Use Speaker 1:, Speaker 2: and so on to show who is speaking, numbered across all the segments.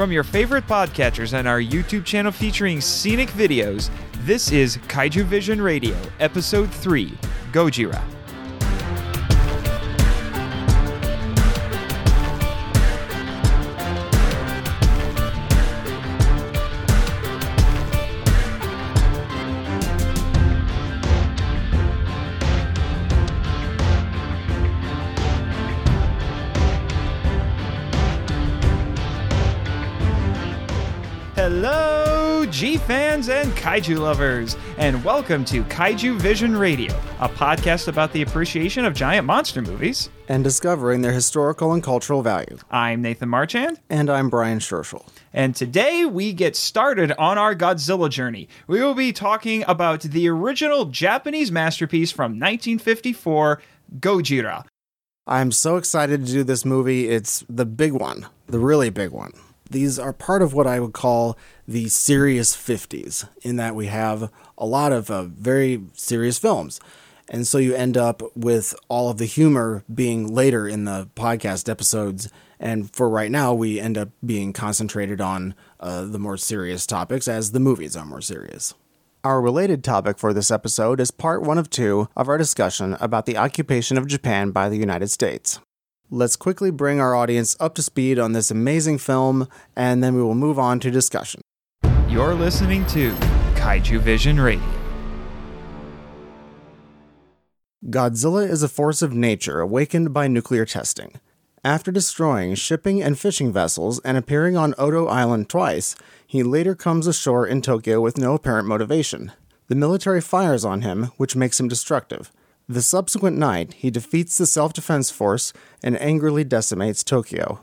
Speaker 1: From your favorite podcatchers and our YouTube channel featuring scenic videos, this is Kaiju Vision Radio, Episode 3 Gojira. Kaiju lovers, and welcome to Kaiju Vision Radio, a podcast about the appreciation of giant monster movies.
Speaker 2: and discovering their historical and cultural value.
Speaker 1: I'm Nathan Marchand,
Speaker 2: And I'm Brian Scherschel.
Speaker 1: and today we get started on our Godzilla journey. We will be talking about the original Japanese masterpiece from 1954, Gojira.
Speaker 2: I'm so excited to do this movie. It's the big one, the really big one. These are part of what I would call the serious 50s, in that we have a lot of uh, very serious films. And so you end up with all of the humor being later in the podcast episodes. And for right now, we end up being concentrated on uh, the more serious topics as the movies are more serious. Our related topic for this episode is part one of two of our discussion about the occupation of Japan by the United States. Let's quickly bring our audience up to speed on this amazing film, and then we will move on to discussion.
Speaker 1: You're listening to Kaiju Vision Radio.
Speaker 2: Godzilla is a force of nature awakened by nuclear testing. After destroying shipping and fishing vessels and appearing on Odo Island twice, he later comes ashore in Tokyo with no apparent motivation. The military fires on him, which makes him destructive. The subsequent night, he defeats the self defense force and angrily decimates Tokyo.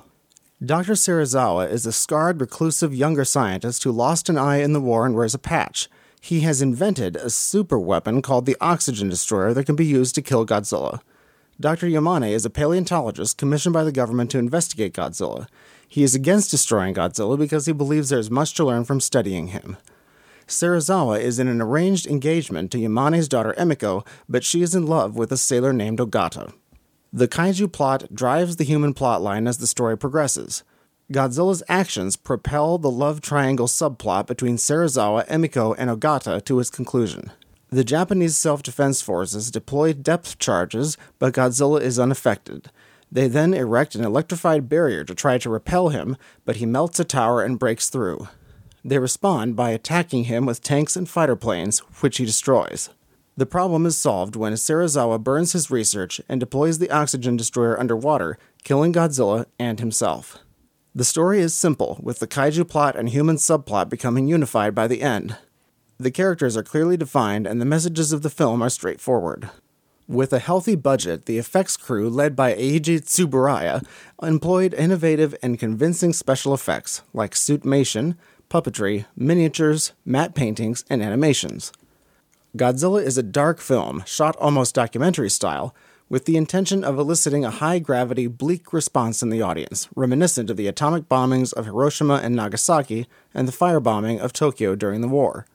Speaker 2: Dr. Serizawa is a scarred, reclusive younger scientist who lost an eye in the war and wears a patch. He has invented a super weapon called the Oxygen Destroyer that can be used to kill Godzilla. Dr. Yamane is a paleontologist commissioned by the government to investigate Godzilla. He is against destroying Godzilla because he believes there is much to learn from studying him. Serizawa is in an arranged engagement to Yamane's daughter Emiko, but she is in love with a sailor named Ogata. The kaiju plot drives the human plotline as the story progresses. Godzilla's actions propel the love triangle subplot between Serizawa, Emiko, and Ogata to its conclusion. The Japanese self defense forces deploy depth charges, but Godzilla is unaffected. They then erect an electrified barrier to try to repel him, but he melts a tower and breaks through. They respond by attacking him with tanks and fighter planes, which he destroys. The problem is solved when Serizawa burns his research and deploys the oxygen destroyer underwater, killing Godzilla and himself. The story is simple, with the kaiju plot and human subplot becoming unified by the end. The characters are clearly defined and the messages of the film are straightforward. With a healthy budget, the effects crew, led by Eiji Tsuburaya, employed innovative and convincing special effects like suitmation, puppetry, miniatures, matte paintings, and animations. Godzilla is a dark film, shot almost documentary style, with the intention of eliciting a high gravity, bleak response in the audience, reminiscent of the atomic bombings of Hiroshima and Nagasaki and the firebombing of Tokyo during the war.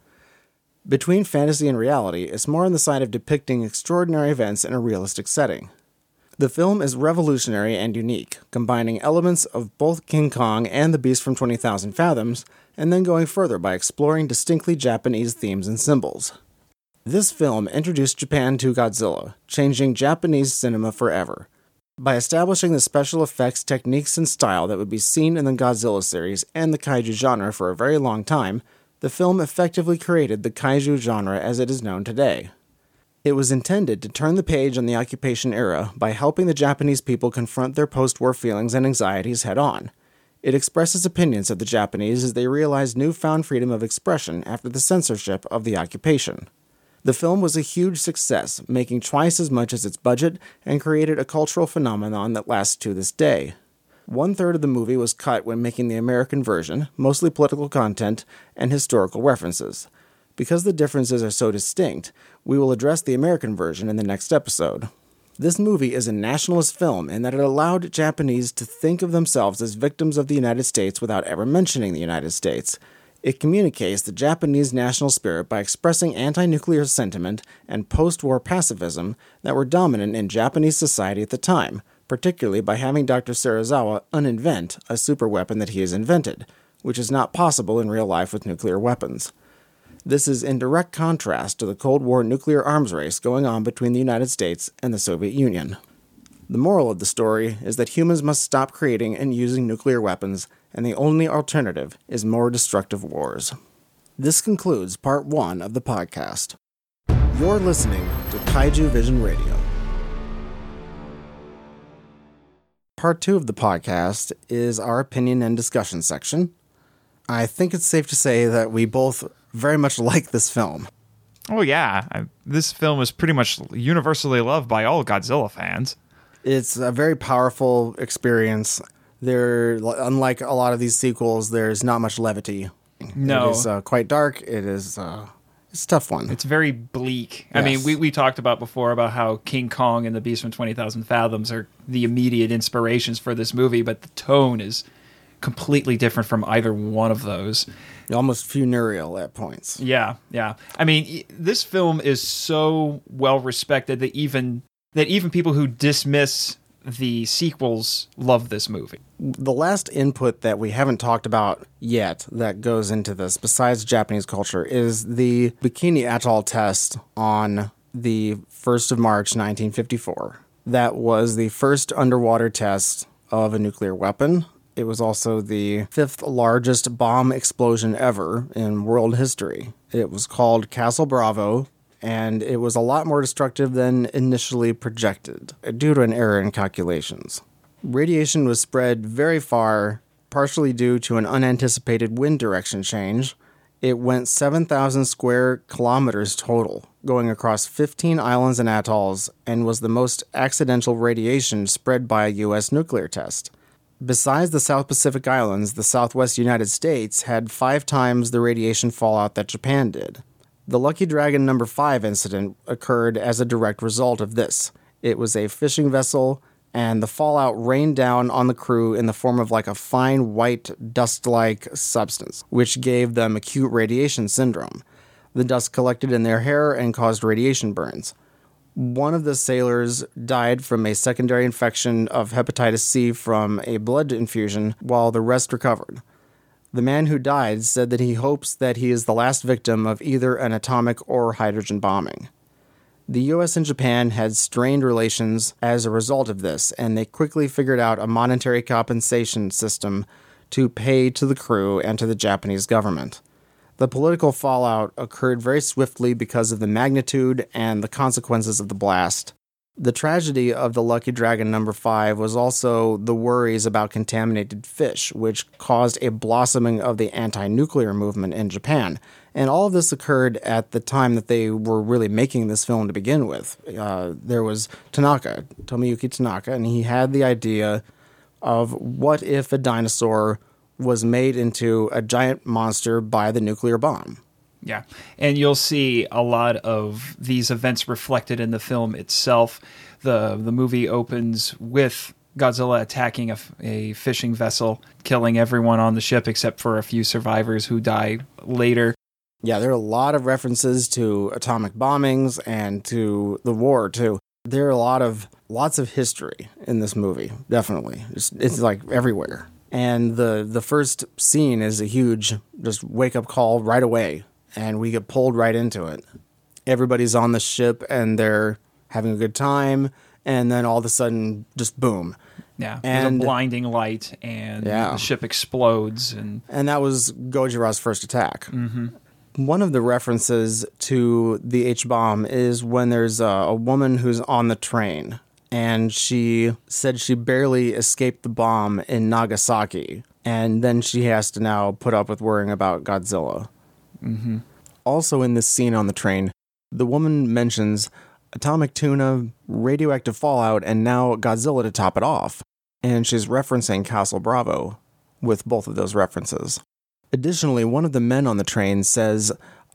Speaker 2: Between fantasy and reality, it's more on the side of depicting extraordinary events in a realistic setting. The film is revolutionary and unique, combining elements of both King Kong and the Beast from 20,000 Fathoms, and then going further by exploring distinctly Japanese themes and symbols. This film introduced Japan to Godzilla, changing Japanese cinema forever. By establishing the special effects techniques and style that would be seen in the Godzilla series and the kaiju genre for a very long time, the film effectively created the kaiju genre as it is known today. It was intended to turn the page on the occupation era by helping the Japanese people confront their post war feelings and anxieties head on. It expresses opinions of the Japanese as they realize newfound freedom of expression after the censorship of the occupation. The film was a huge success, making twice as much as its budget, and created a cultural phenomenon that lasts to this day. One third of the movie was cut when making the American version, mostly political content and historical references. Because the differences are so distinct, we will address the American version in the next episode. This movie is a nationalist film in that it allowed Japanese to think of themselves as victims of the United States without ever mentioning the United States. It communicates the Japanese national spirit by expressing anti nuclear sentiment and post war pacifism that were dominant in Japanese society at the time, particularly by having Dr. Serizawa uninvent a superweapon that he has invented, which is not possible in real life with nuclear weapons. This is in direct contrast to the Cold War nuclear arms race going on between the United States and the Soviet Union. The moral of the story is that humans must stop creating and using nuclear weapons, and the only alternative is more destructive wars. This concludes part one of the podcast. You're listening to Kaiju Vision Radio. Part two of the podcast is our opinion and discussion section. I think it's safe to say that we both very much like this film.
Speaker 1: Oh yeah, I, this film is pretty much universally loved by all Godzilla fans.
Speaker 2: It's a very powerful experience. There, unlike a lot of these sequels, there's not much levity.
Speaker 1: No.
Speaker 2: it is uh, quite dark. It is uh, it's a tough one.
Speaker 1: It's very bleak. I mean, we, we talked about before about how King Kong and the Beast from 20,000 Fathoms are the immediate inspirations for this movie, but the tone is completely different from either one of those.
Speaker 2: almost funereal at points.
Speaker 1: Yeah, yeah. I mean, this film is so well respected that even that even people who dismiss the sequels love this movie.
Speaker 2: The last input that we haven't talked about yet that goes into this, besides Japanese culture, is the Bikini Atoll test on the 1st of March 1954. That was the first underwater test of a nuclear weapon. It was also the fifth largest bomb explosion ever in world history. It was called Castle Bravo, and it was a lot more destructive than initially projected due to an error in calculations. Radiation was spread very far, partially due to an unanticipated wind direction change. It went 7,000 square kilometers total, going across 15 islands and atolls, and was the most accidental radiation spread by a U.S. nuclear test. Besides the South Pacific Islands, the southwest United States had five times the radiation fallout that Japan did. The Lucky Dragon number 5 incident occurred as a direct result of this. It was a fishing vessel, and the fallout rained down on the crew in the form of like a fine white dust like substance, which gave them acute radiation syndrome. The dust collected in their hair and caused radiation burns. One of the sailors died from a secondary infection of hepatitis C from a blood infusion, while the rest recovered. The man who died said that he hopes that he is the last victim of either an atomic or hydrogen bombing. The US and Japan had strained relations as a result of this, and they quickly figured out a monetary compensation system to pay to the crew and to the Japanese government. The political fallout occurred very swiftly because of the magnitude and the consequences of the blast. The tragedy of the Lucky Dragon number 5 was also the worries about contaminated fish, which caused a blossoming of the anti nuclear movement in Japan. And all of this occurred at the time that they were really making this film to begin with. Uh, there was Tanaka, Tomoyuki Tanaka, and he had the idea of what if a dinosaur was made into a giant monster by the nuclear bomb.
Speaker 1: Yeah. And you'll see a lot of these events reflected in the film itself. The the movie opens with Godzilla attacking a fishing vessel, killing everyone on the ship except for a few survivors who die later.
Speaker 2: Yeah, there are a lot of references to atomic bombings and to the war too. There are a lot of lots of history in this movie. Definitely, it's, it's like everywhere. And the the first scene is a huge just wake up call right away, and we get pulled right into it. Everybody's on the ship and they're having a good time, and then all of a sudden, just boom.
Speaker 1: Yeah. There's
Speaker 2: And-
Speaker 1: a blinding light and
Speaker 2: Yeah.
Speaker 1: the ship explodes and
Speaker 2: and that was Gojira's first attack. Mm-hmm. One of the references to the H bomb is when there's a, a woman who's on the train, and she said she barely escaped the bomb in Nagasaki, and then she has to now put up with worrying about Godzilla. Mm-hmm. Also, in this scene on the train, the woman mentions atomic tuna, radioactive fallout, and now Godzilla to top it off, and she's referencing Castle Bravo with both of those references. Additionally, one of the men on the train says,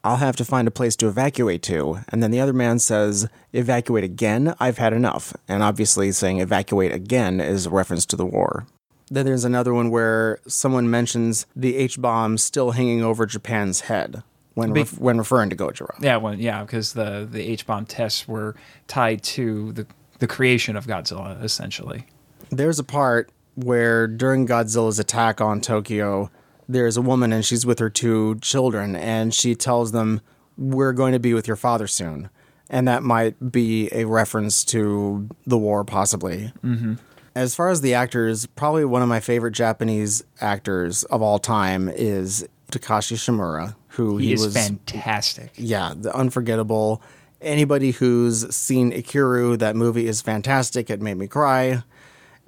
Speaker 2: I'll have to find a place to evacuate to. And then the other man says, Evacuate again? I've had enough. And obviously, saying evacuate again is a reference to the war. Then there's another one where someone mentions the H bomb still hanging over Japan's head when, ref- when referring to Gojira.
Speaker 1: yeah, well, yeah, because the the H bomb tests were tied to the the creation of Godzilla essentially.
Speaker 2: There's a part where during Godzilla's attack on Tokyo, there's a woman and she's with her two children, and she tells them, We're going to be with your father soon. And that might be a reference to the war, possibly. Mm-hmm. As far as the actors, probably one of my favorite Japanese actors of all time is Takashi Shimura, who
Speaker 1: He,
Speaker 2: he,
Speaker 1: is
Speaker 2: was
Speaker 1: fantastic.
Speaker 2: yeah, the unforgettable. Anybody who's seen Ikiru, that movie is fantastic. It made me cry.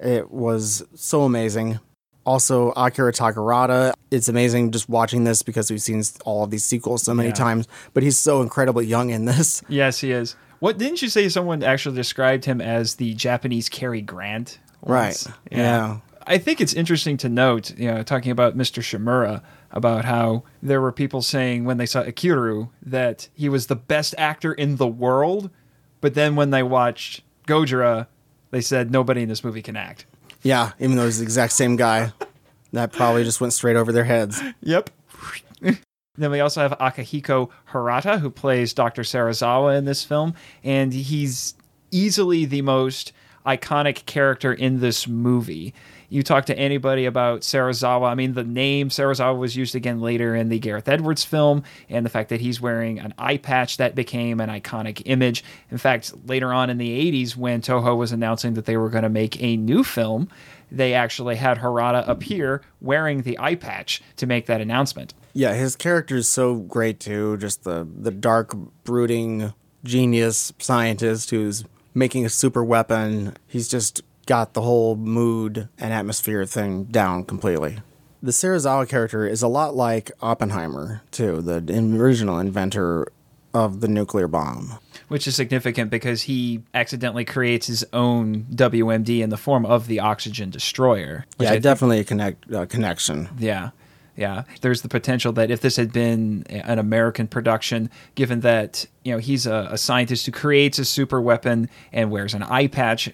Speaker 2: It was so amazing. Also, Akira Takarada. It's amazing just watching this because we've seen all of these sequels so many
Speaker 1: Yeah.
Speaker 2: times, but he's so incredibly young in this.
Speaker 1: Yes, he is. What didn't you say? Someone actually described him as the Japanese Cary Grant. once?
Speaker 2: Right. Yeah.
Speaker 1: I think it's interesting to note, you know, talking about Mr. Shimura, about how there were people saying when they saw Ikiru that he was the best actor in the world, but then when they watched Gojira, they said nobody in this movie can act.
Speaker 2: Yeah, even though he's the exact same guy. That probably just went straight over their heads.
Speaker 1: Yep. then we also have Akahiko Harata, who plays Dr. Sarazawa in this film, and he's easily the most iconic character in this movie. You talk to anybody about Sarazawa. I mean, the name Sarazawa was used again later in the Gareth Edwards film, and the fact that he's wearing an eye patch that became an iconic image. In fact, later on in the 80s, when Toho was announcing that they were going to make a new film, they actually had Harada appear wearing the eye patch to make that announcement.
Speaker 2: Yeah, his character is so great too. Just the the dark, brooding genius scientist who's making a super weapon. He's just got the whole mood and atmosphere thing down completely. The Sarazawa character is a lot like Oppenheimer too, the original inventor of the nuclear bomb.
Speaker 1: which is significant because he accidentally creates his own WMD in the form of the oxygen destroyer.
Speaker 2: Yeah,
Speaker 1: I think-
Speaker 2: definitely a connect uh, connection.
Speaker 1: yeah. Yeah, there's the potential that if this had been an American production, given that you know he's a, a scientist who creates a super weapon and wears an eye patch,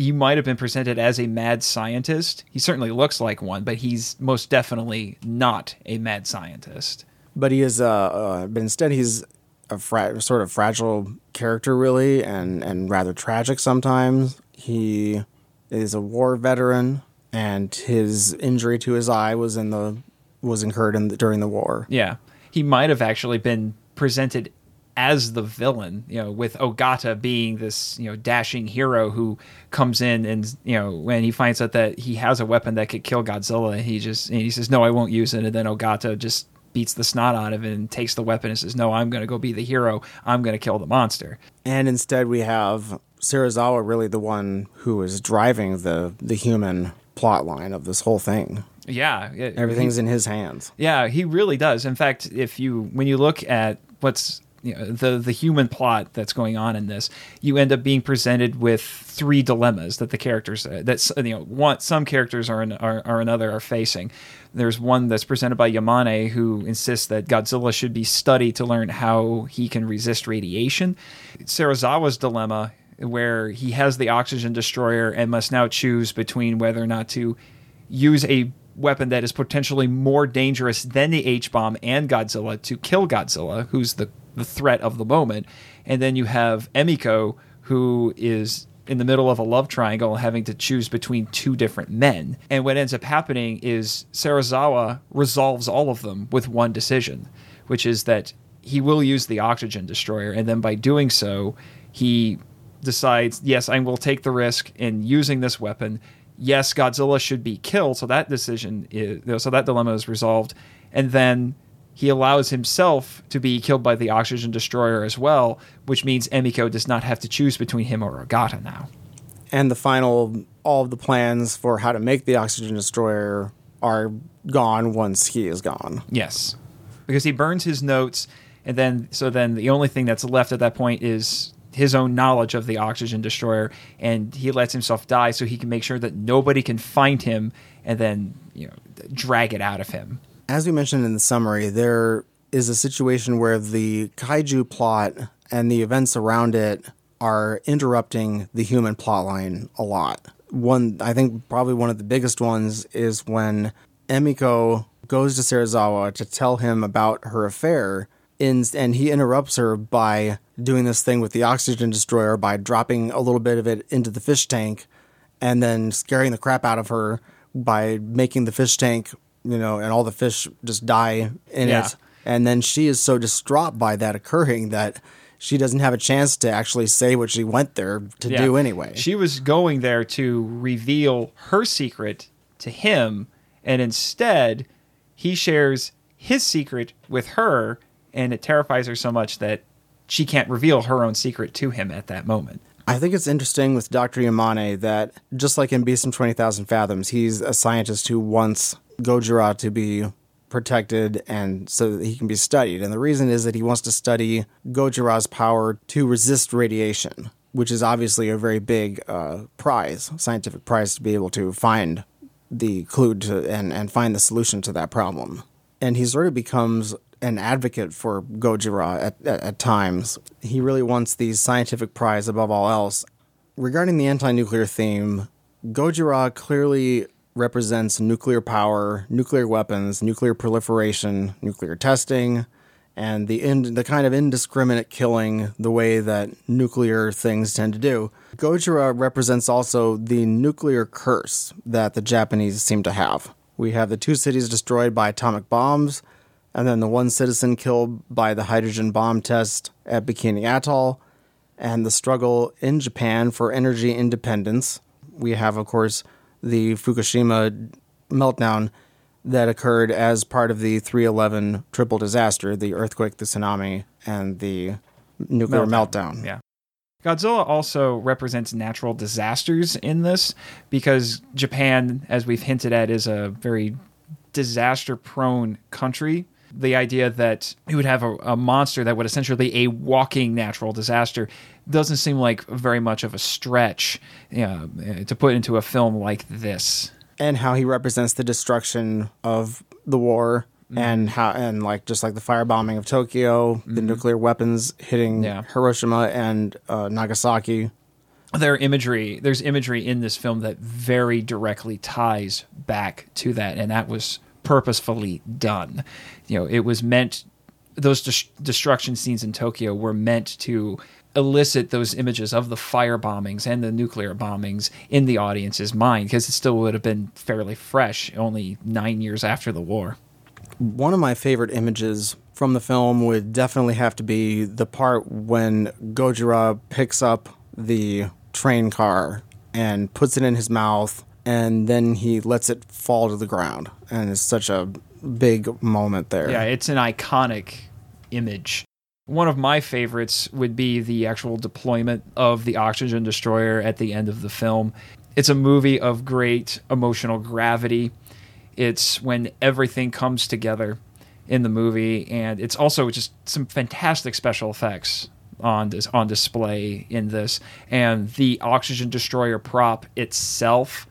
Speaker 1: he might have been presented as a mad scientist. He certainly looks like one, but he's most definitely not a mad scientist.
Speaker 2: but he is uh, uh but instead he's a fra- sort of fragile character really and and rather tragic sometimes he is a war veteran and his injury to his eye was in the was incurred in the, during the war
Speaker 1: Yeah. He might have actually been presented as the villain, you know, with Ogata being this, you know, dashing hero who comes in and, you know, when he finds out that he has a weapon that could kill Godzilla, he just, and he says, no, I won't use it. And then Ogata just beats the snot out of it and takes the weapon and says, no, I'm going to go be the hero. I'm going to kill the monster.
Speaker 2: and instead we have Sarazawa really the one who is driving the the human plot line of this whole thing
Speaker 1: Yeah. it-
Speaker 2: everything's in his hands
Speaker 1: Yeah, he really does. In fact, if you when you look at what's the the human plot that's going on in this, you end up being presented with three dilemmas that the characters uh, that's you know one some characters are, in, are are another are facing. There's one that's presented by Yamane who insists that Godzilla should be studied to learn how he can resist radiation. Sarazawa's dilemma where he has the oxygen destroyer and must now choose between whether or not to use a weapon that is potentially more dangerous than the H bomb and Godzilla to kill Godzilla, who's the, the threat of the moment. And then you have Emiko, who is in the middle of a love triangle having to choose between two different men. And what ends up happening is Sarazawa resolves all of them with one decision, which is that he will use the oxygen destroyer. And then by doing so, he decides, yes, I will take the risk in using this weapon. Yes, Godzilla should be killed. So that decision is, so that dilemma is resolved. And then he allows himself to be killed by the oxygen destroyer as well, which means Emiko does not have to choose between him or Ogata now.
Speaker 2: and the final all of the plans for how to make the oxygen destroyer are gone once he is gone
Speaker 1: Yes, because he burns his notes, and then so then the only thing that's left at that point is his own knowledge of the oxygen destroyer, and he lets himself die so he can make sure that nobody can find him and then you know drag it out of him.
Speaker 2: As we mentioned in the summary, there is a situation where the kaiju plot and the events around it are interrupting the human plot line a lot. One, I think, probably one of the biggest ones is when Emiko goes to Sarazawa to tell him about her affair, in, and he interrupts her by doing this thing with the oxygen destroyer by dropping a little bit of it into the fish tank and then scaring the crap out of her by making the fish tank you know, and all the fish just die in
Speaker 1: Yeah.
Speaker 2: it. And then she is so distraught by that occurring that she doesn't have a chance to actually say what she went there to
Speaker 1: Yeah.
Speaker 2: do anyway.
Speaker 1: She was going there to reveal her secret to him, and instead, he shares his secret with her, and it terrifies her so much that she can't reveal her own secret to him at that moment.
Speaker 2: I think it's interesting with Dr. Yamane that just like in Beast from 20,000 Fathoms, he's a scientist who wants Gojira to be protected and so that he can be studied. And the reason is that he wants to study Gojira's power to resist radiation, which is obviously a very big uh, prize, scientific prize to be able to find the clue to and, and find the solution to that problem. And he sort of becomes an advocate for Gojira at, at, at times. He really wants the scientific prize above all else. Regarding the anti nuclear theme, Gojira clearly represents nuclear power, nuclear weapons, nuclear proliferation, nuclear testing, and the in, the kind of indiscriminate killing the way that nuclear things tend to do. Gojira represents also the nuclear curse that the Japanese seem to have. We have the two cities destroyed by atomic bombs, and then the one citizen killed by the hydrogen bomb test at Bikini Atoll, and the struggle in Japan for energy independence. We have, of course, the Fukushima meltdown that occurred as part of the 311 triple disaster the earthquake, the tsunami, and the nuclear meltdown.
Speaker 1: Yeah. Godzilla also represents natural disasters in this because Japan, as we've hinted at, is a very disaster prone country. The idea that you would have a, a monster that would essentially be a walking natural disaster doesn't seem like very much of a stretch uh, to put into a film like this.
Speaker 2: and how he represents the destruction of the war and how and like just like the firebombing of Tokyo, the nuclear weapons hitting
Speaker 1: Yeah.
Speaker 2: Hiroshima and uh, Nagasaki.
Speaker 1: there imagery there's imagery in this film that very directly ties back to that and that was purposefully done you know it was meant those des- destruction scenes in tokyo were meant to elicit those images of the fire bombings and the nuclear bombings in the audience's mind because it still would have been fairly fresh only nine years after the war
Speaker 2: One of my favorite images from the film would definitely have to be the part when Gojira picks up the train car and puts it in his mouth and then he lets it fall to the ground. And it's such a big moment there.
Speaker 1: Yeah, it's an iconic image. One of my favorites would be the actual deployment of the oxygen destroyer at the end of the film. It's a movie of great emotional gravity. It's when everything comes together in the movie, and it's also just some fantastic special effects on this on display in this. And the oxygen destroyer prop itself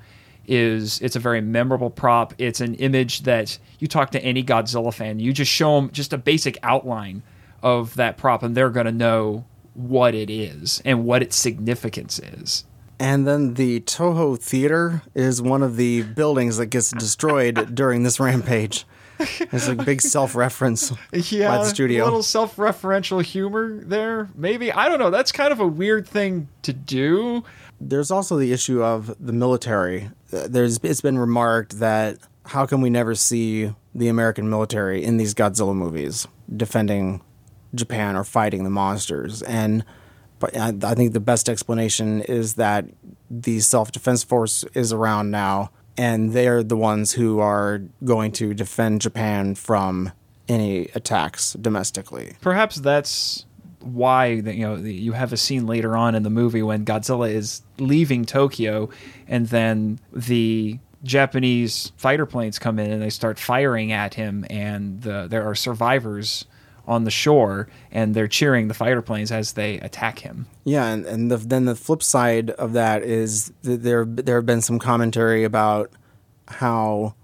Speaker 1: is it's a very memorable prop. It's an image that you talk to any Godzilla fan, you just show them just a basic outline of that prop, and they're going to know what it is and what its significance is.
Speaker 2: And then the Toho Theater is one of the buildings that gets destroyed during this rampage. It's a big self reference
Speaker 1: Yeah,
Speaker 2: by the studio.
Speaker 1: a little self-referential humor there. Maybe I don't know. That's kind of a weird thing to do.
Speaker 2: There's also the issue of the military. There's it's been remarked that how can we never see the American military in these Godzilla movies defending Japan are fighting the monsters? And I, I think the best explanation is that the self defense force is around now, and they're the ones who are going to defend Japan from any attacks domestically.
Speaker 1: Perhaps that's why you know you have a scene later on in the movie when Godzilla is leaving Tokyo, and then the Japanese fighter planes come in and they start firing at him, and the, there are survivors on the shore, and they're cheering the fighter planes as they attack him.
Speaker 2: Yeah, and, and the, then the flip side of that is that there there have been some commentary about how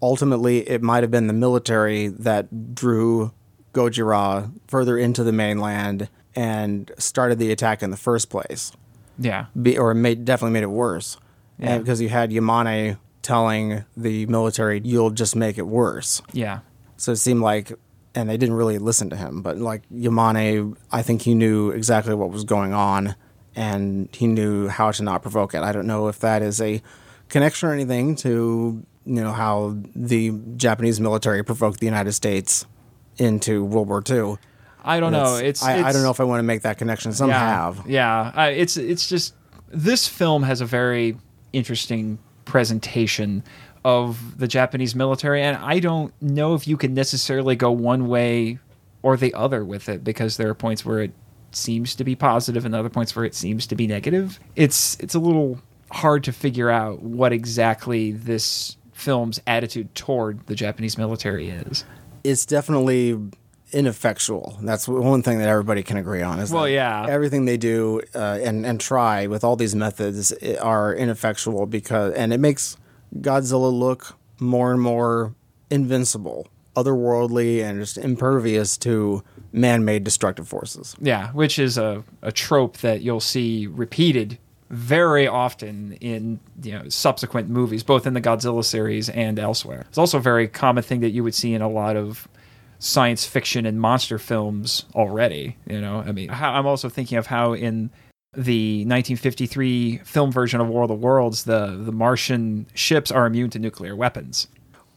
Speaker 2: ultimately it might have been the military that drew Gojira further into the mainland and started the attack in the first place,
Speaker 1: Yeah,
Speaker 2: Be, or made definitely made it worse.
Speaker 1: Yeah.
Speaker 2: And because you had Yamane telling the military, "You'll just make it worse."
Speaker 1: yeah,
Speaker 2: So it seemed like, and they didn't really listen to him, but like Yamane, I think he knew exactly what was going on and he knew how to not provoke it. I don't know if that is a connection or anything to you know how the Japanese military provoked the United States into World War II.
Speaker 1: I don't know. It's
Speaker 2: I, I
Speaker 1: it's-
Speaker 2: don't know if I want to make that connection. Some
Speaker 1: yeah,
Speaker 2: have.
Speaker 1: Yeah, uh, it's it's just this film has a very interesting presentation of the Japanese military, and I don't know if you can necessarily go one way or the other with it because there are points where it seems to be positive and other points where it seems to be negative. It's it's a little hard to figure out what exactly this film's attitude toward the Japanese military is.
Speaker 2: It's definitely ineffectual. That's one thing that everybody can agree on. Is
Speaker 1: Well, yeah.
Speaker 2: everything they do uh, and and try with all these methods are ineffectual because and it makes Godzilla look more and more invincible, otherworldly, and just impervious to man-made destructive forces.
Speaker 1: Yeah, which is a, a trope that you'll see repeated very often in you know subsequent movies, both in the Godzilla series and elsewhere. It's also a very common thing that you would see in a lot of science fiction and monster films already. You know, I mean, I'm also thinking of how in the 1953 film version of War of the Worlds, the the Martian ships are immune to nuclear weapons.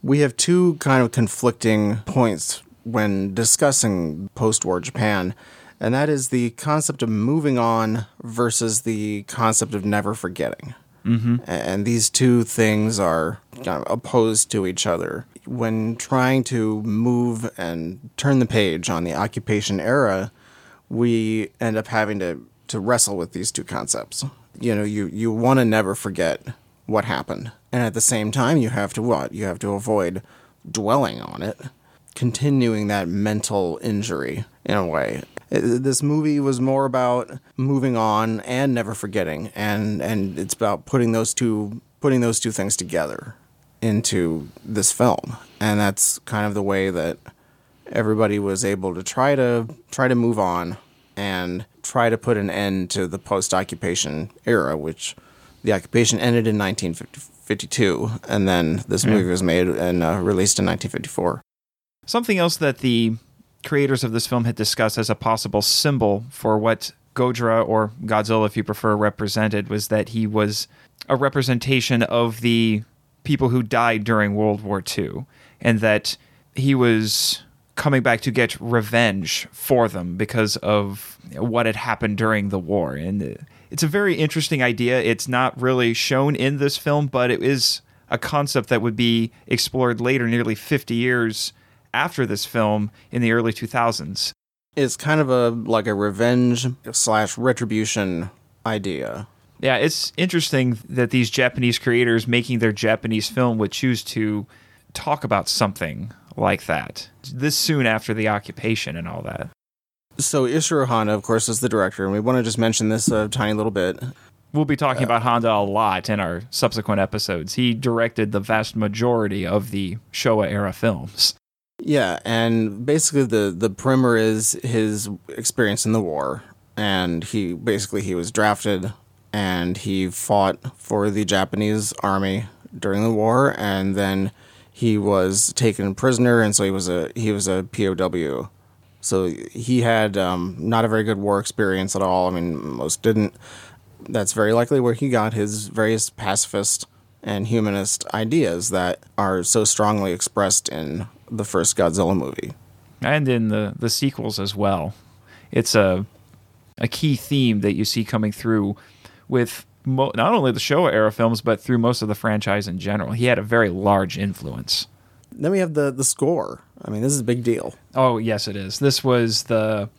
Speaker 2: We have two kind of conflicting points when discussing post war Japan, and that is the concept of moving on versus the concept of never forgetting. Mm-hmm. And these two things are kind of opposed to each other. When trying to move and turn the page on the occupation era, we end up having to, to wrestle with these two concepts. You know, you, you want to never forget what happened. And at the same time, you have to what? You have to avoid dwelling on it, continuing that mental injury in a way. Uh, this movie was more about moving on and never forgetting, and and it's about putting those two putting those two things together into this film, and that's kind of the way that everybody was able to try to try to move on and try to put an end to the post-occupation era, which the occupation ended in 1952, and then this movie was made and uh, released in 1954.
Speaker 1: Something else that the creators of this film had discussed as a possible symbol for what Godra or Godzilla, if you prefer, represented was that he was a representation of the people who died during World War II, and that he was coming back to get revenge for them because of what had happened during the war. And it's a very interesting idea. It's not really shown in this film, but it is a concept that would be explored later, nearly 50 years after this film in the early 2000s.
Speaker 2: It's kind of a like a revenge slash retribution idea.
Speaker 1: Yeah, it's interesting that these Japanese creators making their Japanese film would choose to talk about something like that this soon after the occupation and all that.
Speaker 2: So Ishiro Honda, of course, is the director, and we want to just mention this a tiny little bit.
Speaker 1: We'll be talking about Honda a lot in our subsequent episodes. He directed the vast majority of the Showa era films.
Speaker 2: Yeah, and basically the the primer is his experience in the war, and he basically he was drafted and he fought for the Japanese army during the war, and then he was taken prisoner, and so he was a he was a POW. So he had um, not a very good war experience at all. I mean, most didn't. That's very likely where he got his various pacifist and humanist ideas that are so strongly expressed in the first Godzilla movie.
Speaker 1: and in the the sequels as well. It's a a key theme that you see coming through with mo- not only the Showa era films but through most of the franchise in general. He had a very large influence.
Speaker 2: Then we have the the score. I mean, this is a big deal.
Speaker 1: Oh yes, it is. This was the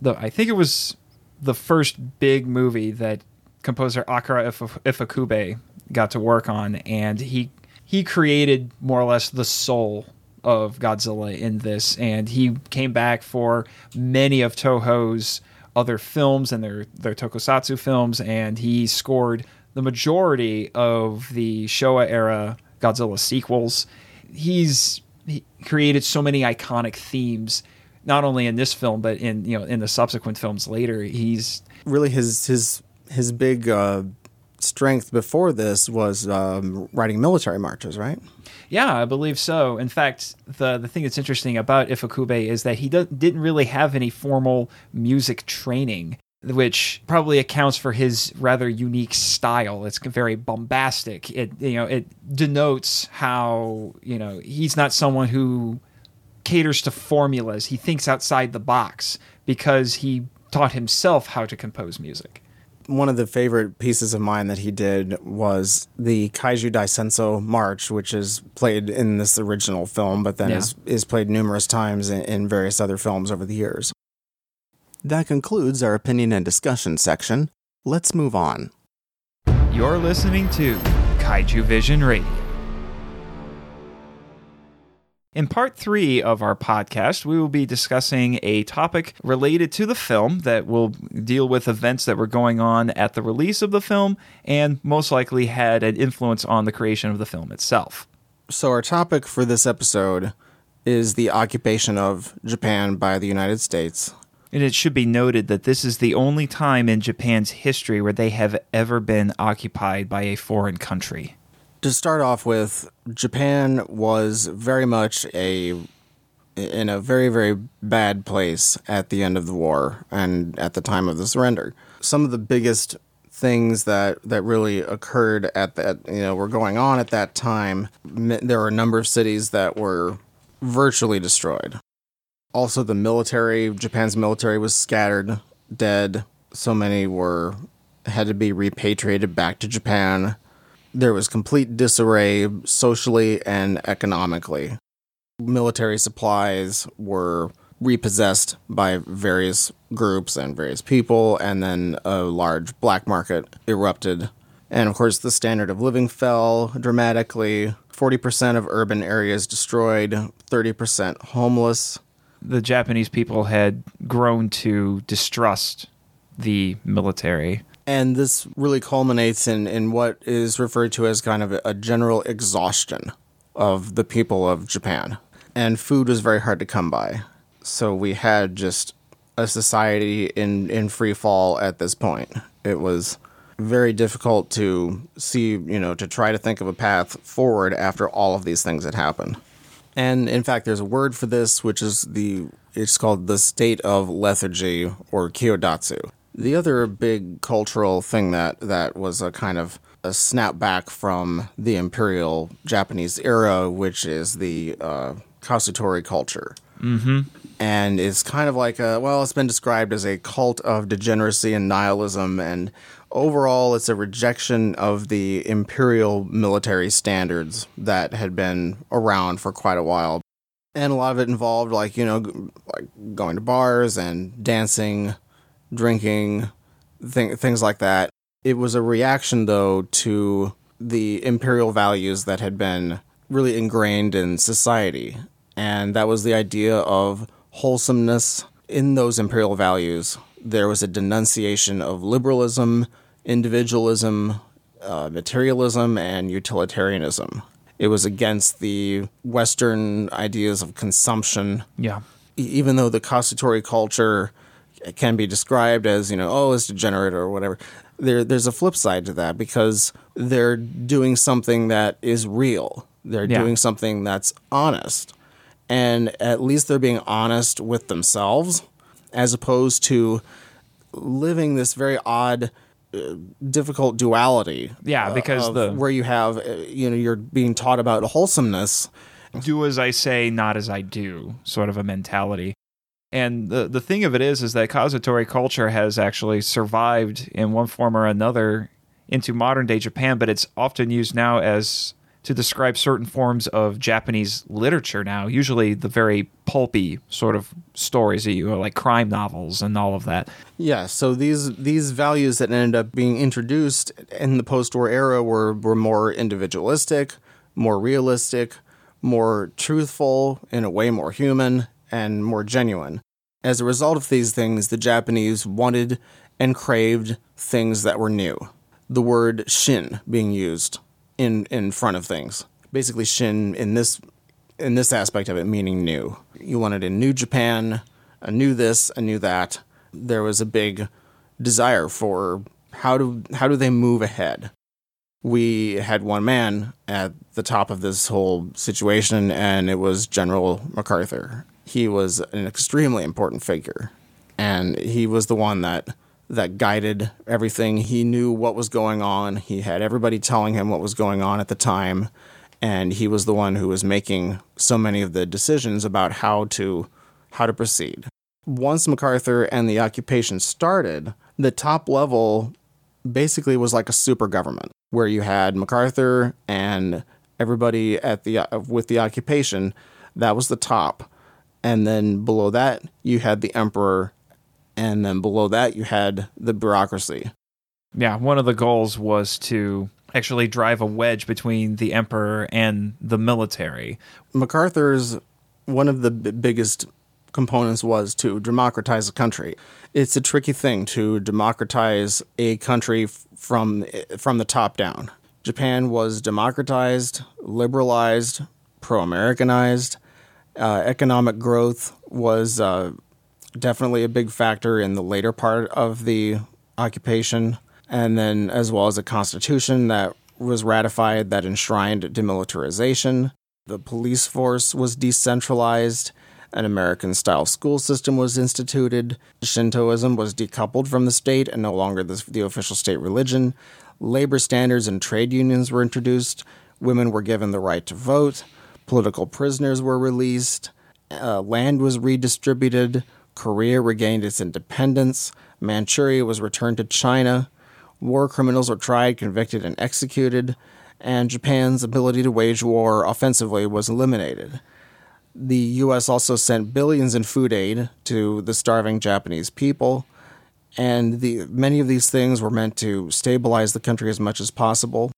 Speaker 1: the I think it was the first big movie that composer Akira If- Ifukube got to work on, and he he created more or less the soul of Godzilla in this, and he came back for many of Toho's other films and their their tokusatsu films, and he scored the majority of the Showa era Godzilla sequels. He's he created so many iconic themes, not only in this film but in you know in the subsequent films later. He's
Speaker 2: Really, his his his big uh, strength before this was um, writing military marches, right?
Speaker 1: Yeah, I believe so. In fact, the the thing that's interesting about Ifukube is that he do, didn't really have any formal music training. which probably accounts for his rather unique style. It's very bombastic. It you know it denotes how you know he's not someone who caters to formulas. He thinks outside the box because he taught himself how to compose music.
Speaker 2: One of the favorite pieces of mine that he did was the Kaiju Daisenso March, which is played in this original film, but then
Speaker 1: Yeah.
Speaker 2: is, is played numerous times in, in various other films over the years. That concludes our opinion and discussion section. Let's move on.
Speaker 1: You're listening to Kaiju Vision Radio. In part three of our podcast, we will be discussing a topic related to the film that will deal with events that were going on at the release of the film and most likely had an influence on the creation of the film itself.
Speaker 2: So, our topic for this episode is the occupation of Japan by the United States.
Speaker 1: And it should be noted that this is the only time in Japan's history where they have ever been occupied by a foreign country.
Speaker 2: To start off with, Japan was very much a in a very very bad place at the end of the war and at the time of the surrender. Some of the biggest things that that really occurred at that you know were going on at that time. There were a number of cities that were virtually destroyed. Also, the military, Japan's military was scattered, dead. So many were had to be repatriated back to Japan there was complete disarray socially and economically. Military supplies were repossessed by various groups and various people, and then a large black market erupted. And of course, the standard of living fell dramatically. 40% of urban areas destroyed, 30% homeless.
Speaker 1: The Japanese people had grown to distrust the military.
Speaker 2: And this really culminates in, in what is referred to as kind of a, general exhaustion of the people of Japan. And food was very hard to come by. So we had just a society in, in free fall at this point. It was very difficult to see, you know, to try to think of a path forward after all of these things had happened. And in fact, there's a word for this, which is the it's called the state of lethargy or kyodatsu. The other big cultural thing that that was a kind of a snapback from the imperial Japanese era, which is the uh, Kasutori culture. Mm-hmm. And it's kind of like a well, it's been described as a cult of degeneracy and nihilism, and overall, it's a rejection of the imperial military standards that had been around for quite a while and a lot of it involved like you know like going to bars and dancing drinking th- things like that it was a reaction though to the imperial values that had been really ingrained in society and that was the idea of wholesomeness in those imperial values there was a denunciation of liberalism individualism uh, materialism and utilitarianism it was against the Western ideas of consumption.
Speaker 1: Yeah.
Speaker 2: E- Even though the Kasutori culture can be described as, you know, oh, it's degenerate or whatever, there, there's a flip side to that because they're doing something that is real. They're
Speaker 1: Yeah.
Speaker 2: doing something that's honest. And at least they're being honest with themselves as opposed to living this very odd uh, difficult duality
Speaker 1: Yeah,
Speaker 2: uh,
Speaker 1: because the-
Speaker 2: where you have uh, you know you're being taught about wholesomeness
Speaker 1: do as I say, not as I do, sort of a mentality. And the the thing of it is, is that Kasutori culture has actually survived in one form or another into modern day Japan, but it's often used now as to describe certain forms of Japanese literature now, usually the very pulpy sort of stories that you like crime novels and all of that.
Speaker 2: yeah so these these values that ended up being introduced in the post-war era were were more individualistic more realistic more truthful in a way more human and more genuine as a result of these things the japanese wanted and craved things that were new. The word shin being used in in front of things. Basically shin in this in this aspect of it meaning new. You wanted a new japan a new this a new that. There was a big desire for how do how do they move ahead? We had one man at the top of this whole situation and it was general macarthur he was an extremely important figure and he was the one that that guided everything. He knew what was going on. He had everybody telling him what was going on at the time, and he was the one who was making so many of the decisions about how to how to proceed. Once MacArthur and the occupation started, the top level basically was like a super government where you had MacArthur and everybody at the with the occupation that was the top and then below that you had the emperor and then below that you had the bureaucracy
Speaker 1: Yeah, one of the goals was to actually drive a wedge between the emperor and the military.
Speaker 2: MacArthur's one of the b- biggest components was to democratize the country. It's a tricky thing to democratize a country f- from from the top down. Japan was democratized, liberalized, pro-Americanized. Uh, economic growth was uh, definitely a big factor in the later part of the occupation, and then as well as a constitution that was ratified that enshrined demilitarization. The police force was decentralized. An American style school system was instituted. Shintoism was decoupled from the state and no longer the, the official state religion. Labor standards and trade unions were introduced. Women were given the right to vote. Political prisoners were released. Uh, land was redistributed. Korea regained its independence. Manchuria was returned to China. War criminals were tried, convicted, and executed. And Japan's ability to wage war offensively was eliminated. The U.S. also sent billions in food aid to the starving Japanese people, and the, many of these things were meant to stabilize the country as much as possible.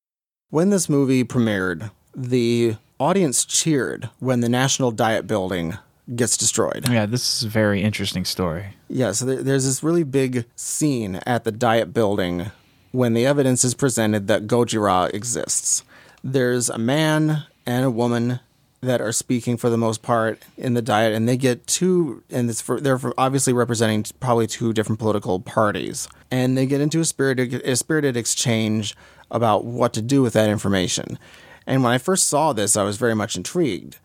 Speaker 2: When this movie premiered, the audience cheered when the National Diet Building gets destroyed.
Speaker 1: Yeah, this is a very interesting story.
Speaker 2: Yeah, so there, there's this really big scene at the Diet Building when the evidence is presented that Gojira exists. There's a man and a woman that are speaking for the most part in the diet, and they get two, and it's for, they're for obviously representing probably two different political parties, and they get into a spirited, a spirited exchange about what to do with that information. And when I first saw this, I was very much intrigued,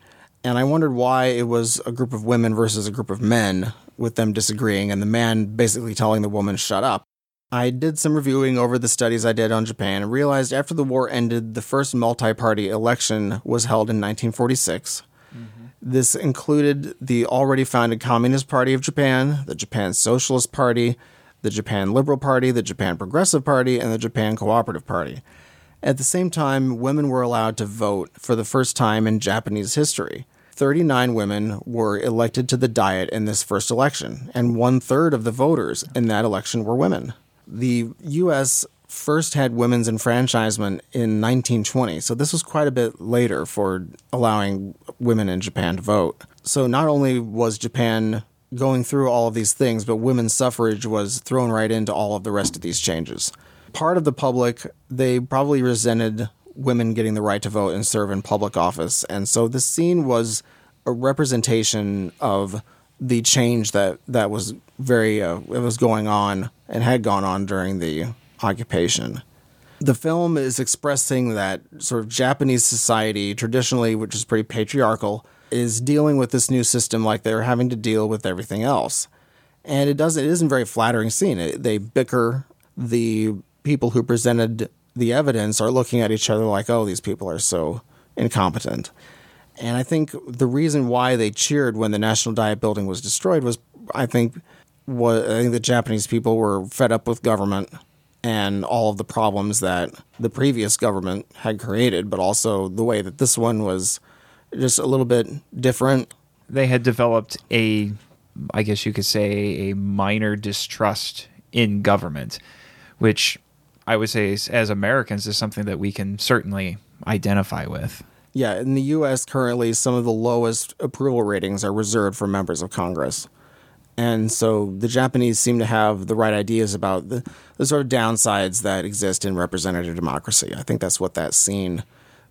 Speaker 2: and I wondered why it was a group of women versus a group of men, with them disagreeing, and the man basically telling the woman "shut up." I did some reviewing over the studies I did on Japan and realized after the war ended, the first multi party election was held in 1946. Mm-hmm. This included the already founded Communist Party of Japan, the Japan Socialist Party, the Japan Liberal Party, the Japan Progressive Party, and the Japan Cooperative Party. At the same time, women were allowed to vote for the first time in Japanese history. 39 women were elected to the Diet in this first election, and one third of the voters in that election were women. The U.S. first had women's enfranchisement in 1920, so this was quite a bit later for allowing women in Japan to vote. So not only was Japan going through all of these things, but women's suffrage was thrown right into all of the rest of these changes. Part of the public, they probably resented women getting the right to vote and serve in public office. And so the scene was a representation of the change that, that was very uh, it was going on and had gone on during the occupation. The film is expressing that sort of Japanese society, traditionally, which is pretty patriarchal, is dealing with this new system like they're having to deal with everything else. And it doesn't it isn't a very flattering scene. It, they bicker. The people who presented the evidence are looking at each other like, oh, these people are so incompetent. And I think the reason why they cheered when the National Diet Building was destroyed was, I think, what I think the Japanese people were fed up with government and all of the problems that the previous government had created, but also the way that this one was just a little bit different.
Speaker 1: They had developed a, I guess you could say, a minor distrust in government, which I would say, is, as Americans, is something that we can certainly identify with.
Speaker 2: Yeah, in the US currently, some of the lowest approval ratings are reserved for members of Congress. And so the Japanese seem to have the right ideas about the, the sort of downsides that exist in representative democracy. I think that's what that scene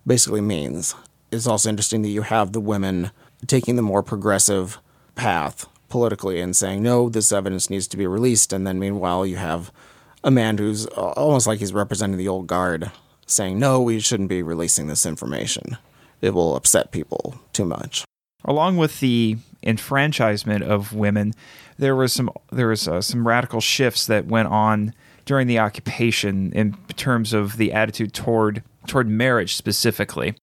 Speaker 2: basically means. It's also interesting that you have the women taking the more progressive path politically and saying, no, this evidence needs to be released. And then meanwhile, you have a man who's almost like he's representing the old guard saying, no, we shouldn't be releasing this information. It will upset people too much.
Speaker 1: Along with the enfranchisement of women, there was some there was uh, some radical shifts that went on during the occupation in terms of the attitude toward toward marriage specifically.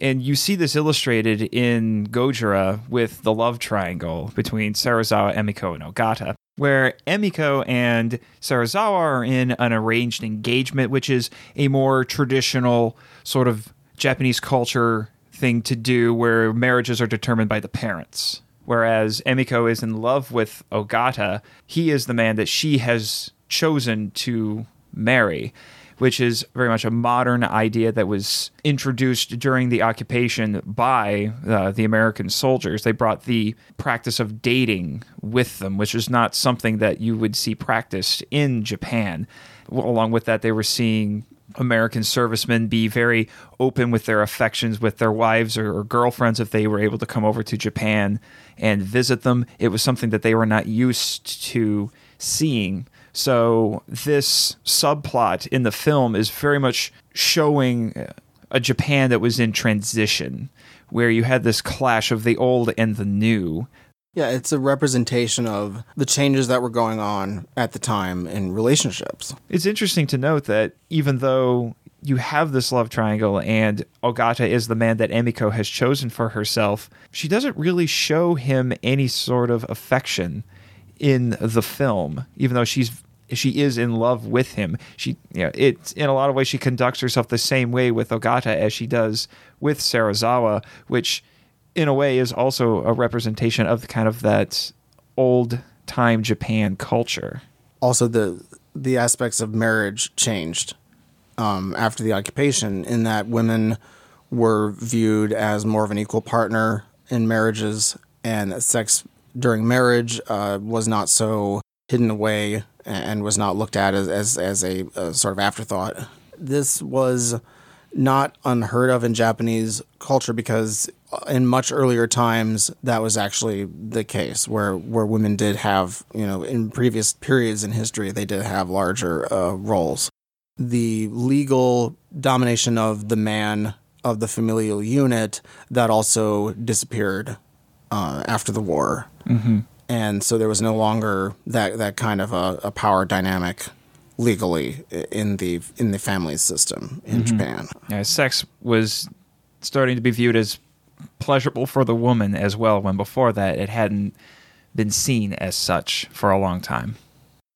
Speaker 1: And you see this illustrated in Gojira with the love triangle between Serizawa, Emiko, and Ogata, where Emiko and Serizawa are in an arranged engagement, which is a more traditional sort of Japanese culture thing to do where marriages are determined by the parents. Whereas Emiko is in love with Ogata, he is the man that she has chosen to marry which is very much a modern idea that was introduced during the occupation by uh, the American soldiers. They brought the practice of dating with them, which is not something that you would see practiced in Japan. Along with that, they were seeing American servicemen be very open with their affections with their wives or, or, girlfriends if they were able to come over to Japan and visit them. It was something that they were not used to seeing. So this subplot in the film is very much showing uh, a Japan that was in transition, where you had this clash of the old and the new.
Speaker 2: Yeah, it's a representation of the changes that were going on at the time in relationships.
Speaker 1: It's interesting to note that even though you have this love triangle and Ogata is the man that Emiko has chosen for herself, she doesn't really show him any sort of affection in the film, even though she's she is in love with him. She, you know, it's in a lot of ways she conducts herself the same way with Ogata as she does with Serizawa, which in a way is also a representation of kind of that old time Japan culture.
Speaker 2: Also, the the aspects of marriage changed um, after the occupation, in that women were viewed as more of an equal partner in marriages, and sex during marriage uh, was not so hidden away and was not looked at as, as, as a, a sort of afterthought. This was not unheard of in Japanese culture because in much earlier times that was actually the case where where women did have you know in previous periods in history they did have larger uh, roles the legal domination of the man of the familial unit that also disappeared uh, after the war. Mm-hmm. And so there was no longer that, that kind of a, a power dynamic legally in the in the family system in mm-hmm. Japan.
Speaker 1: Yeah, sex was starting to be viewed as pleasurable for the woman as well when before that it hadn't been seen as such for a long time.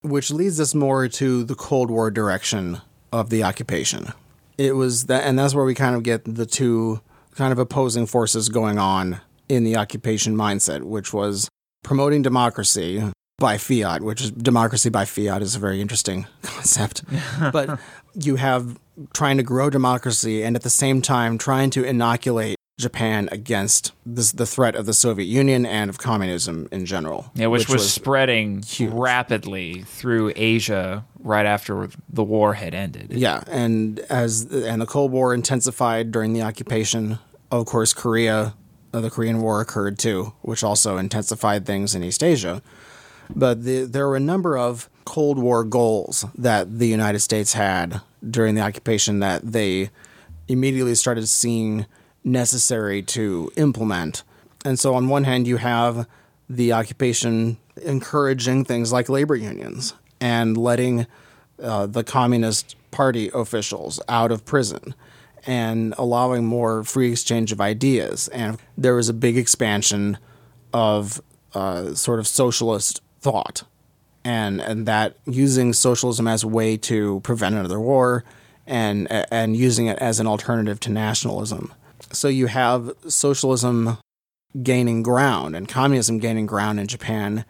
Speaker 2: Which leads us more to the Cold War direction of the occupation. It was that and that's where we kind of get the two kind of opposing forces going on in the occupation mindset, which was promoting democracy by fiat, which is democracy by fiat is a very interesting concept. but you have trying to grow democracy and at the same time trying to inoculate Japan against this, the threat of the Soviet Union and of communism in general.
Speaker 1: Yeah, which, which was, was, spreading huge. rapidly through Asia right after the war had ended.
Speaker 2: Yeah, and as and the Cold War intensified during the occupation, of course, Korea the Korean War occurred too, which also intensified things in East Asia. But the, there were a number of Cold War goals that the United States had during the occupation that they immediately started seeing necessary to implement. And so, on one hand, you have the occupation encouraging things like labor unions and letting uh, the Communist Party officials out of prison and allowing more free exchange of ideas. And there was a big expansion of uh, sort of socialist thought, and and that using socialism as a way to prevent another war, and and using it as an alternative to nationalism. So you have socialism gaining ground and communism gaining ground in Japan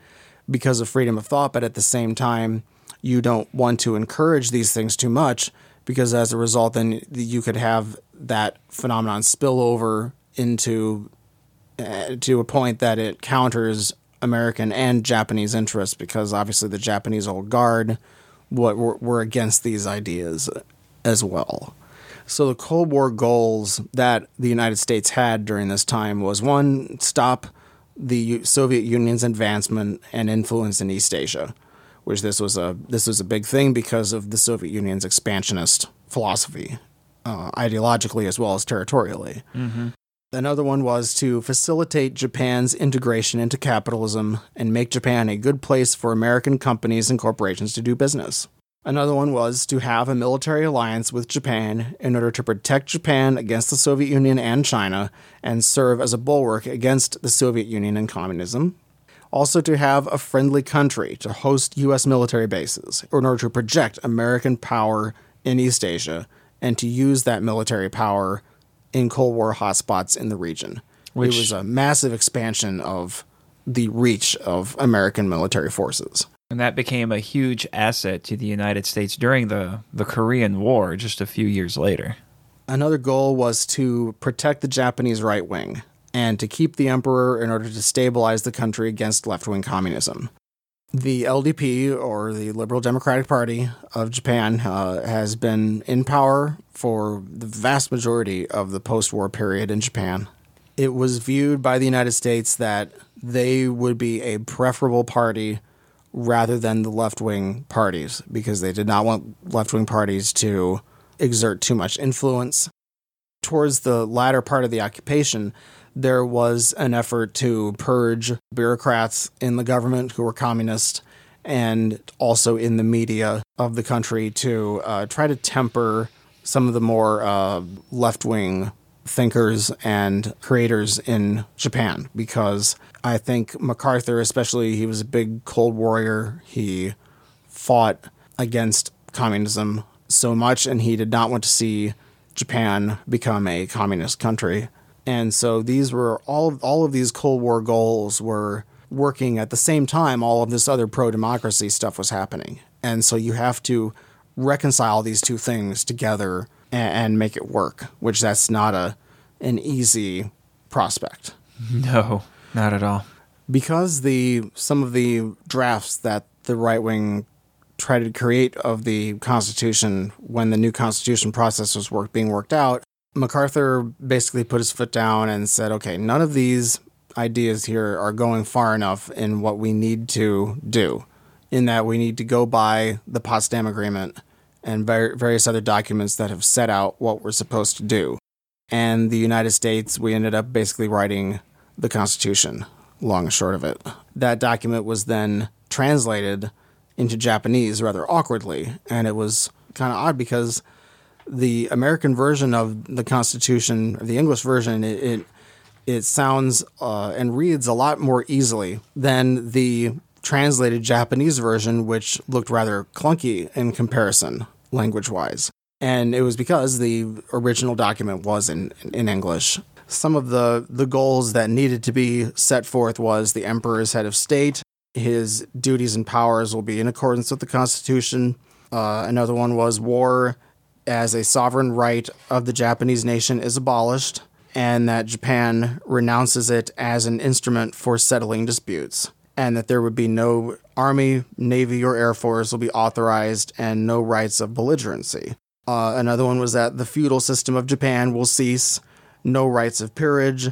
Speaker 2: because of freedom of thought, but at the same time, you don't want to encourage these things too much because as a result, then you could have that phenomenon spill over into uh, to a point that it counters American and Japanese interests because obviously the Japanese old guard what were, were against these ideas as well. So the Cold War goals that the United States had during this time was one stop the Soviet Union's advancement and influence in East Asia which this was a this was a big thing because of the Soviet Union's expansionist philosophy, uh, ideologically as well as territorially. Mm-hmm. Another one was to facilitate Japan's integration into capitalism and make Japan a good place for American companies and corporations to do business. Another one was to have a military alliance with Japan in order to protect Japan against the Soviet Union and China and serve as a bulwark against the Soviet Union and communism. Also, to have a friendly country to host U.S. military bases in order to project American power in East Asia and to use that military power in Cold War hotspots in the region.
Speaker 1: Which-
Speaker 2: it was a massive expansion of the reach of American military forces.
Speaker 1: And that became a huge asset to the United States during the, the Korean War just a few years later.
Speaker 2: Another goal was to protect the Japanese right wing and to keep the emperor in order to stabilize the country against left wing communism. The LDP, or the Liberal Democratic Party of Japan, uh, has been in power for the vast majority of the post war period in Japan. It was viewed by the United States that they would be a preferable party rather than the left wing parties because they did not want left wing parties to exert too much influence. Towards the latter part of the occupation, there was an effort to purge bureaucrats in the government who were communist and also in the media of the country to uh, try to temper some of the more uh, left wing thinkers and creators in Japan because I think MacArthur, especially, he was a big cold warrior. He fought against communism so much and he did not want to see Japan become a communist country. And so these were all of, all of these Cold War goals were working at the same time all of this other pro democracy stuff was happening. And so you have to reconcile these two things together and, and make it work, which that's not a an easy prospect
Speaker 1: No, not at all.
Speaker 2: because the some of the drafts that the right wing tried to create of the Constitution when the new Constitution process was work, being worked out, MacArthur basically put his foot down and said, "Okay, none of these ideas here are going far enough in what we need to do. In that we need to go by the Potsdam Agreement and various other documents that have set out what we're supposed to do." And the United States, we ended up basically writing the Constitution, long and short of it. That document was then translated into Japanese rather awkwardly, and it was kind of odd because the American version of the Constitution, the English version, it it, it sounds uh, and reads a lot more easily than the translated Japanese version, which looked rather clunky in comparison, language wise. And it was because the original document was in, in English. Some of the, the goals that needed to be set forth was the emperor's head of state, his duties and powers will be in accordance with the Constitution. Uh, another one was war as a sovereign right of the Japanese nation is abolished, and that Japan renounces it as an instrument for settling disputes, and that there would be no army, navy, or air force will be authorized, and no rights of belligerency. Uh, another one was that the feudal system of Japan will cease, no rights of peerage,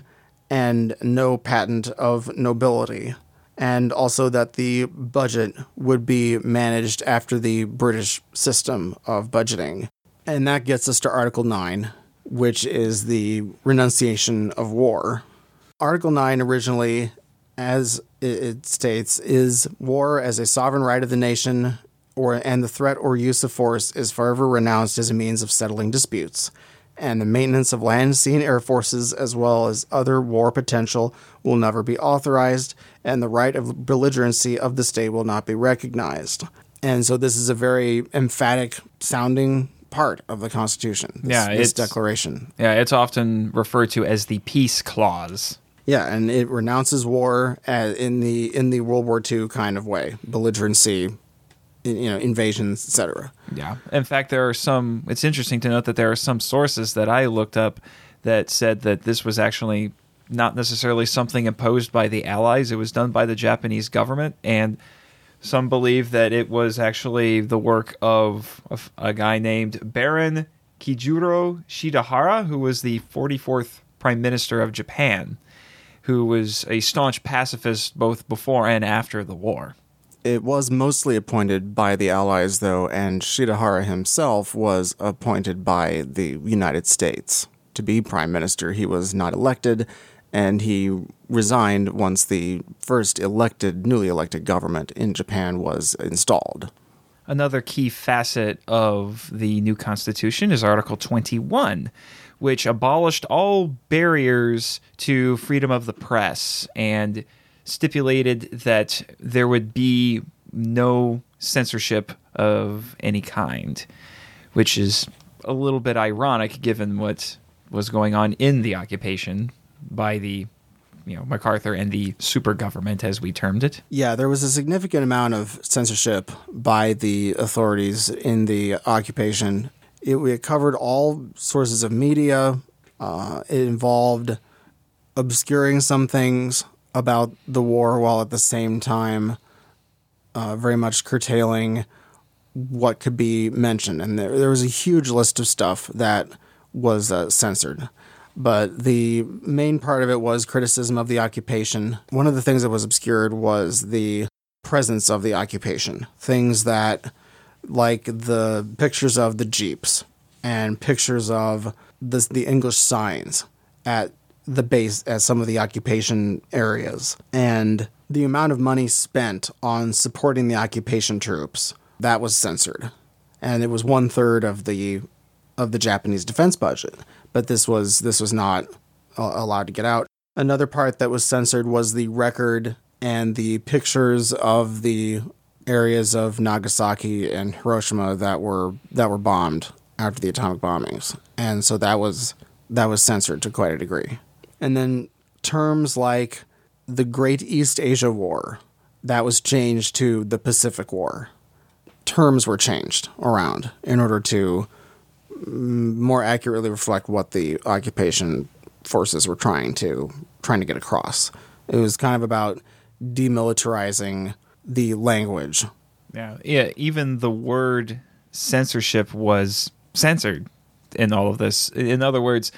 Speaker 2: and no patent of nobility. And also that the budget would be managed after the British system of budgeting. And that gets us to Article 9, which is the renunciation of war. Article 9 originally, as it- states, is war as a sovereign right of the nation or and the threat or use of force is forever renounced as a means of settling disputes. And the maintenance of land, sea, and air forces, as well as other war potential, will never be authorized, and the right of belligerency of the state will not be recognized. And so, this is a very emphatic sounding part of the Constitution. This,
Speaker 1: Yeah,
Speaker 2: this declaration.
Speaker 1: Yeah, it's often referred to as the peace clause.
Speaker 2: Yeah, and it renounces war as in the in the World War II kind of way, belligerency, you know, invasions, etc.
Speaker 1: Yeah. In fact, there are some, it's interesting to note that there are some sources that I looked up that said that this was actually not necessarily something imposed by the Allies. It was done by the Japanese government. And some believe that it was actually the work of of a guy named Baron Kijuro Shidehara, who was the 44th Prime Minister of Japan, who was a staunch pacifist both before and after the war.
Speaker 2: It was mostly appointed by the Allies, though, and Shidehara himself was appointed by the United States. to be prime minister. He was not elected, and he resigned once the first elected, newly elected government in Japan was installed.
Speaker 1: Another key facet of the new constitution is Article 21, which abolished all barriers to freedom of the press and stipulated that there would be no censorship of any kind, which is a little bit ironic given what was going on in the occupation by the you know MacArthur and the super government as we termed it.
Speaker 2: Yeah, there was a significant amount of censorship by the authorities in the occupation. It, it covered all sources of media. Uh, it involved obscuring some things about the war while at the same time uh, very much curtailing what could be mentioned. And there, there was a huge list of stuff that was uh, censored. But the main part of it was criticism of the occupation. One of the things that was obscured was the presence of the occupation. Things that, like the pictures of the Jeeps and pictures of the, the English signs at the base at some of the occupation areas. And the amount of money spent on supporting the occupation troops that was censored, and it was one third of the of the Japanese defense budget. But this was this was not allowed to get out. Another part that was censored was the record and the pictures of the areas of Nagasaki and Hiroshima that were that were bombed after the atomic bombings, and so that was that was censored to quite a degree. And then terms like the Great East Asia War that was changed to the Pacific War. Terms were changed around in order to more accurately reflect what the occupation forces were trying to trying to get across. It was kind of about demilitarizing the language.
Speaker 1: Yeah, yeah. Even the word censorship was censored in all of this. In other words,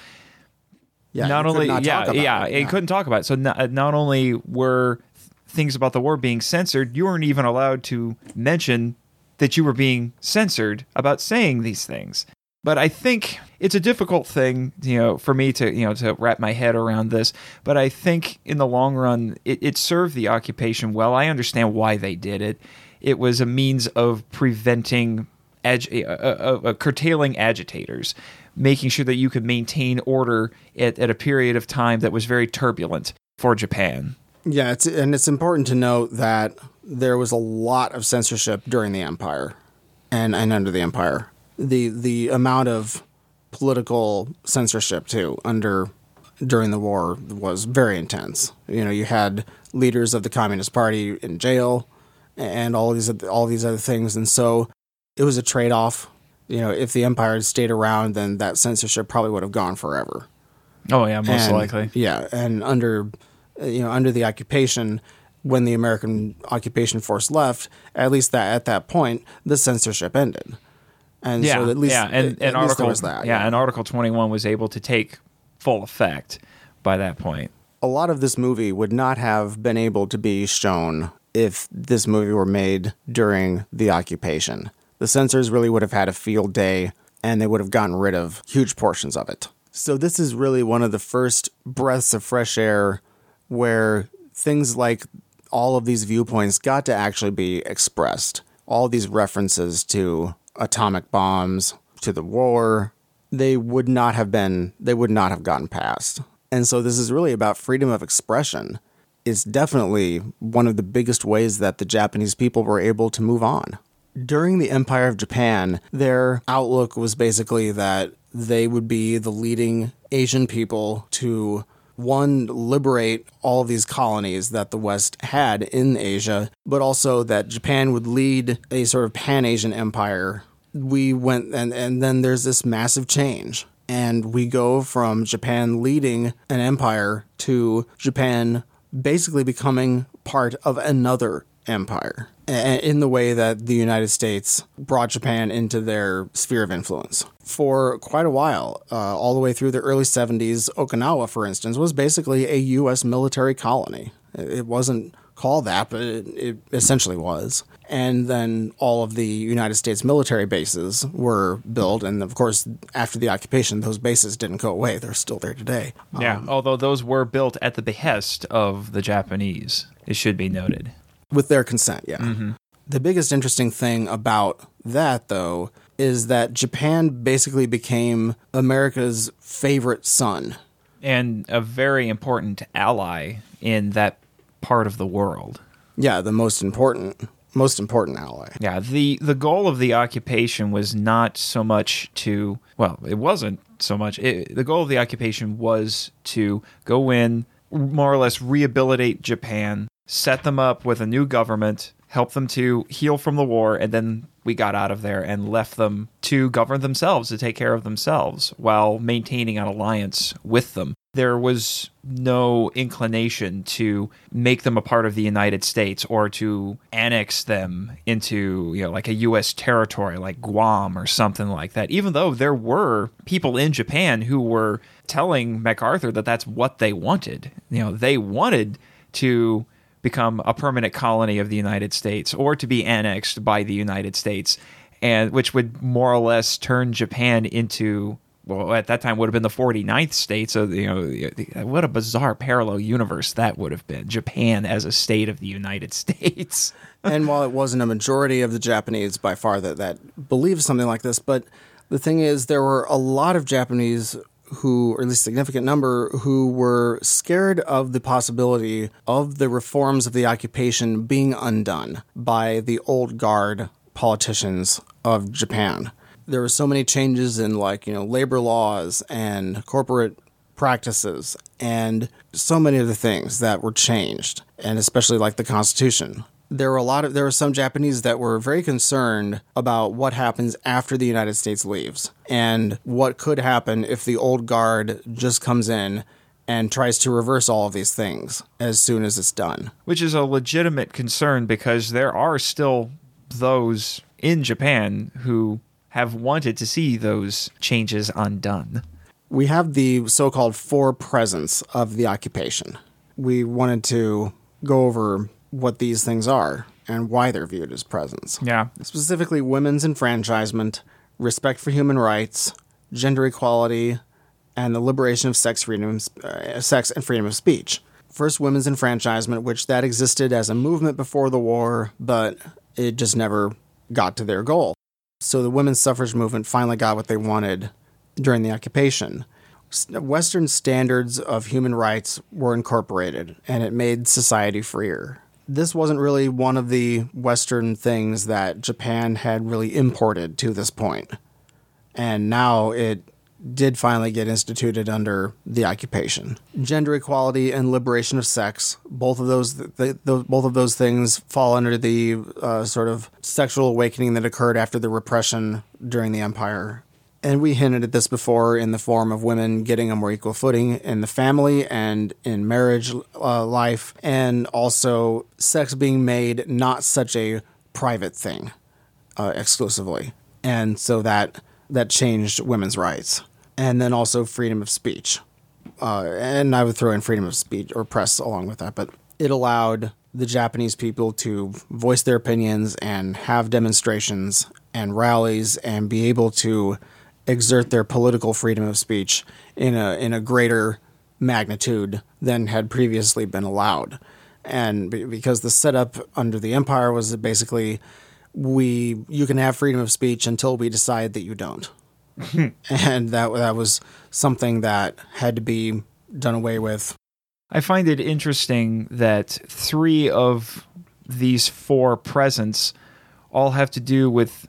Speaker 2: Yeah,
Speaker 1: not only
Speaker 2: not
Speaker 1: yeah
Speaker 2: talk about
Speaker 1: yeah,
Speaker 2: it,
Speaker 1: it couldn't talk about it. So not, not only were things about the war being censored, you weren't even allowed to mention that you were being censored about saying these things. But I think it's a difficult thing, you know, for me to you know to wrap my head around this. But I think in the long run, it, it served the occupation well. I understand why they did it. It was a means of preventing ag- uh, uh, uh, curtailing agitators, making sure that you could maintain order at, at a period of time that was very turbulent for Japan.
Speaker 2: Yeah, it's and it's important to note that there was a lot of censorship during the empire and and under the empire. The the amount of political censorship too under during the war was very intense. You know, you had leaders of the Communist Party in jail and all these all these other things and so it was a trade-off. You know, if the empire had stayed around then that censorship probably would have gone forever.
Speaker 1: Oh yeah, most
Speaker 2: And-
Speaker 1: likely.
Speaker 2: Yeah, and under you know under the occupation, when the American occupation force left, at least that at that point, the censorship ended, and
Speaker 1: Yeah,
Speaker 2: so at least
Speaker 1: yeah, and, and article
Speaker 2: was that.
Speaker 1: yeah, and Article Twenty One was able to take full effect by that point.
Speaker 2: a lot of this movie would not have been able to be shown if this movie were made during the occupation. The censors really would have had a field day and they would have gotten rid of huge portions of it. So, this is really one of the first breaths of fresh air where things like all of these viewpoints got to actually be expressed. All these references to atomic bombs, to the war, they would not have been, they would not have gotten past. And so this is really about freedom of expression. It's definitely one of the biggest ways that the Japanese people were able to move on. During the Empire of Japan, their outlook was basically that they would be the leading Asian people to one liberate all these colonies that the West had in Asia, but also that Japan would lead a sort of pan-Asian empire. We went and and then there's this massive change and we go from Japan leading an empire to Japan basically becoming part of another empire in the way that the United States brought Japan into their sphere of influence. For quite a while, uh, all the way through the early 70s, Okinawa, for instance, was basically a U.S. military colony. It wasn't called that, but it, it essentially was. And then all of the United States military bases were built. And of course, after the occupation, those bases didn't go away. They're still there today.
Speaker 1: Yeah, although those were built at the behest of the Japanese, it should be noted.
Speaker 2: With their consent, yeah. Mm-hmm. The biggest interesting thing about that, though, is that Japan basically became America's favorite son.
Speaker 1: And a very important ally in that part of the world.
Speaker 2: Yeah, the most important, most important ally.
Speaker 1: Yeah, the the goal of the occupation was not so much to well, it wasn't so much. It, the goal of the occupation was to go in, more or less rehabilitate Japan, set them up with a new government, help them to heal from the war, and then we got out of there and left them to govern themselves, to take care of themselves, while maintaining an alliance with them. There was no inclination to make them a part of the United States or to annex them into, you know, like a US territory like Guam or something like that. Even though there were people in Japan who were telling MacArthur that that's what they wanted. You know, they wanted to become a permanent colony of the United States or to be annexed by the United States and which would more or less turn Japan into well at that time would have been the 49th state. So you know what a bizarre parallel universe that would have been Japan as a state of the United States.
Speaker 2: And while it wasn't a majority of the Japanese by far that, that believed something like this, but the thing is, there were a lot of Japanese who, or at least a significant number, who were scared of the possibility of the reforms of the occupation being undone by the old guard politicians of Japan. There were so many changes in, like, you know, labor laws and corporate practices and so many of the things that were changed, and especially like the Constitution. There were a lot of there were some Japanese that were very concerned about what happens after the United States leaves and what could happen if the old guard just comes in and tries to reverse all of these things as soon as it's done.
Speaker 1: which is a legitimate concern because there are still those in Japan who have wanted to see those changes undone.
Speaker 2: we have the so-called four presents of the occupation. We wanted to go over what these things are and why they're viewed as presents.
Speaker 1: Yeah.
Speaker 2: Specifically, women's enfranchisement, respect for human rights, gender equality, and the liberation of sex freedom, uh, sex and freedom of speech. First, women's enfranchisement, which that existed as a movement before the war, but it just never got to their goal. So the women's suffrage movement finally got what they wanted during the occupation. Western standards of human rights were incorporated, and it made society freer. This wasn't really one of the Western things that Japan had really imported to this point. And now it did finally get instituted under the occupation. Gender equality and liberation of sex, both of those, th- th- both of those things fall under the uh, sort of sexual awakening that occurred after the repression during the empire. And we hinted at this before in the form of women getting a more equal footing in the family and in marriage uh, life, and also sex being made not such a private thing uh, exclusively. And so that that changed women's rights, and then also freedom of speech. Uh, and I would throw in freedom of speech or press along with that, but it allowed the Japanese people to voice their opinions and have demonstrations and rallies and be able to exert their political freedom of speech in a in a greater magnitude than had previously been allowed. And be- because the setup under the empire was basically we you can have freedom of speech until we decide that you don't. and that that was something that had to be done away with
Speaker 1: I find it interesting that three of these four presents all have to do with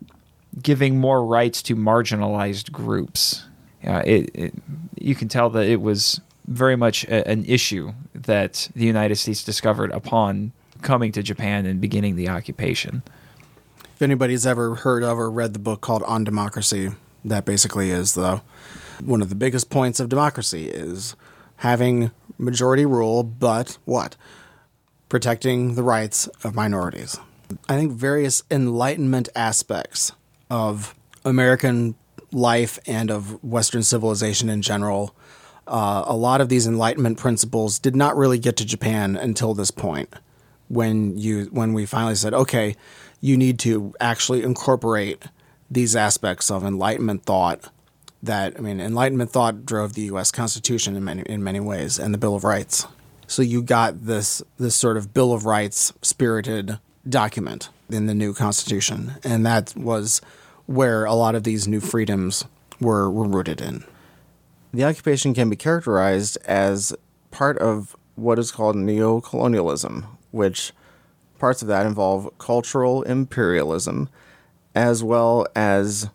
Speaker 1: giving more rights to marginalized groups. Uh, it, it, you can tell that it was very much a, an issue that the United States discovered upon coming to Japan and beginning the occupation.
Speaker 2: if anybody's ever heard of or read the book called On Democracy, that basically is the one of the biggest points of democracy is having majority rule, but what? Protecting the rights of minorities. I think various enlightenment aspects of American life and of Western civilization in general. Uh, a lot of these enlightenment principles did not really get to Japan until this point when you when we finally said, okay, you need to actually incorporate these aspects of Enlightenment thought. That I mean, Enlightenment thought drove the U.S. Constitution in many in many ways, and the Bill of Rights. So you got this this sort of Bill of Rights spirited document in the new Constitution, and that was where a lot of these new freedoms were, were rooted in. The occupation can be characterized as part of what is called neocolonialism, which parts of that involve cultural imperialism as well as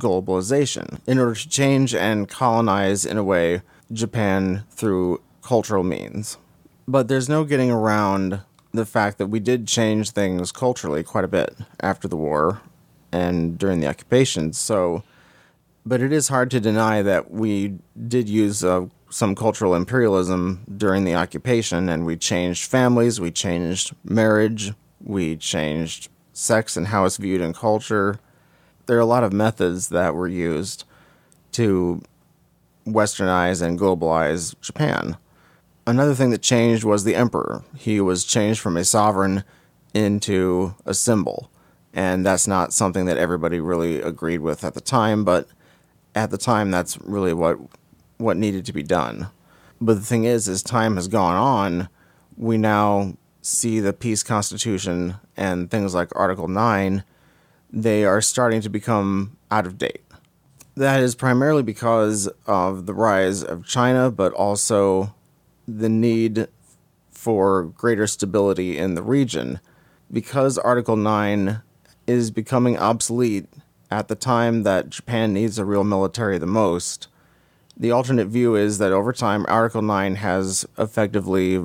Speaker 2: globalization in order to change and colonize, in a way, Japan through cultural means. But there's no getting around the fact that we did change things culturally quite a bit after the war and during the occupation. So, but it is hard to deny that we did use uh, some cultural imperialism during the occupation and we changed families, we changed marriage, we changed sex and how it's viewed in culture. There are a lot of methods that were used to westernize and globalize Japan. Another thing that changed was the emperor. He was changed from a sovereign into a symbol. And that's not something that everybody really agreed with at the time, but at the time that's really what what needed to be done. But the thing is, as time has gone on, we now see the peace constitution and things like Article 9, they are starting to become out of date. That is primarily because of the rise of China, but also the need for greater stability in the region. Because Article 9 is becoming obsolete at the time that Japan needs a real military the most, the alternate view is that over time, Article 9 has effectively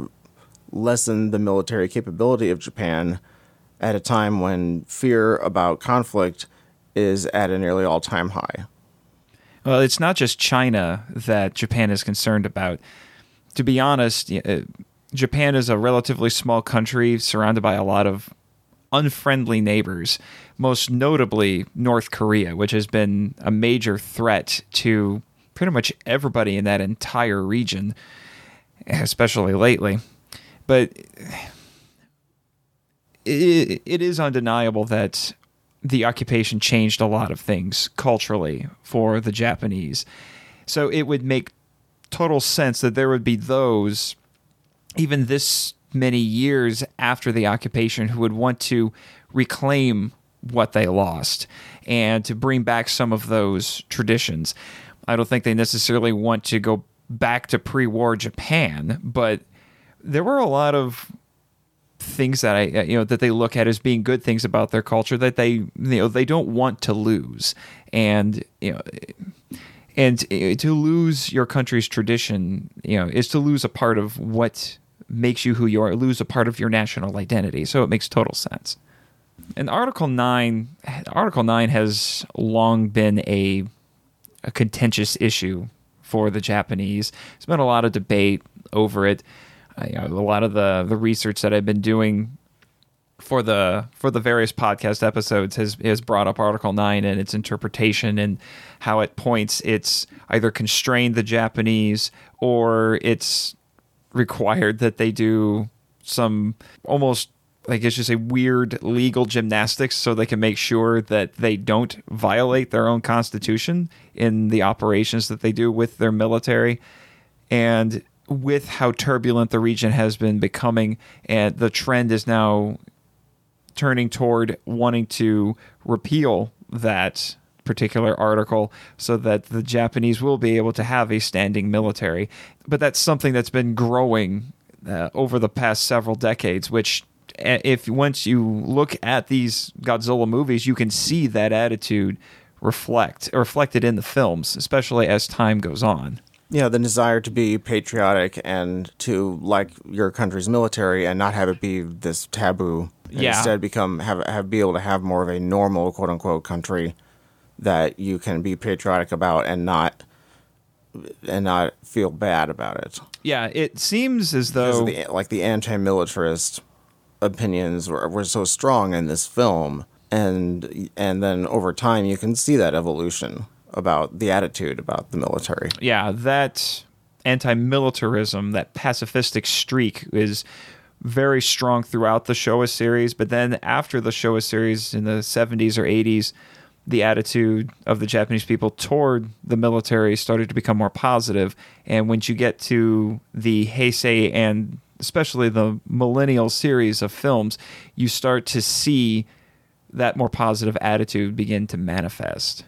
Speaker 2: lessened the military capability of Japan at a time when fear about conflict is at a nearly all time high.
Speaker 1: Well, it's not just China that Japan is concerned about. To be honest, uh, Japan is a relatively small country surrounded by a lot of unfriendly neighbors, most notably North Korea, which has been a major threat to pretty much everybody in that entire region, especially lately. But it, it is undeniable that the occupation changed a lot of things culturally for the Japanese. So it would make total sense that there would be those, even this many years after the occupation, who would want to reclaim what they lost and to bring back some of those traditions. I don't think they necessarily want to go back to pre war Japan, but there were a lot of things that I you know that they look at as being good things about their culture that they you know they don't want to lose and you know and eh, to lose your country's tradition you know is to lose a part of what makes you who you are lose a part of your national identity. So it makes total sense. And article 9 article 9 has long been a a contentious issue for the Japanese. There's been a lot of debate over it. You know, a lot of the the research that I've been doing for the for the various podcast episodes has has brought up Article Nine and its interpretation and how it points it's either constrained the Japanese or it's required that they do some almost I guess you say weird legal gymnastics so they can make sure that they don't violate their own constitution in the operations that they do with their military. And with how turbulent the region has been becoming, and the trend is now turning toward wanting to repeal that particular article so that the Japanese will be able to have a standing military. But that's something that's been growing uh, over the past several decades, which if once you look at these Godzilla movies, you can see that attitude reflect reflected in the films, especially as time goes on
Speaker 2: yeah, the desire to be patriotic and to like your country's military and not have it be this taboo.
Speaker 1: Yeah.
Speaker 2: Instead, become have have be able to have more of a normal quote unquote country that you can be patriotic about and not and not feel bad about it.
Speaker 1: Yeah, it seems as though
Speaker 2: the, like the anti-militarist opinions were, were so strong in this film, and and then over time you can see that evolution about the attitude about the military.
Speaker 1: Yeah, that anti-militarism, that pacifistic streak is very strong throughout the Showa series, but then after the Showa series in the 70s or 80s, the attitude of the Japanese people toward the military started to become more positive. And once you get to the Heisei and especially the millennial series of films, you start to see that more positive attitude begin to manifest.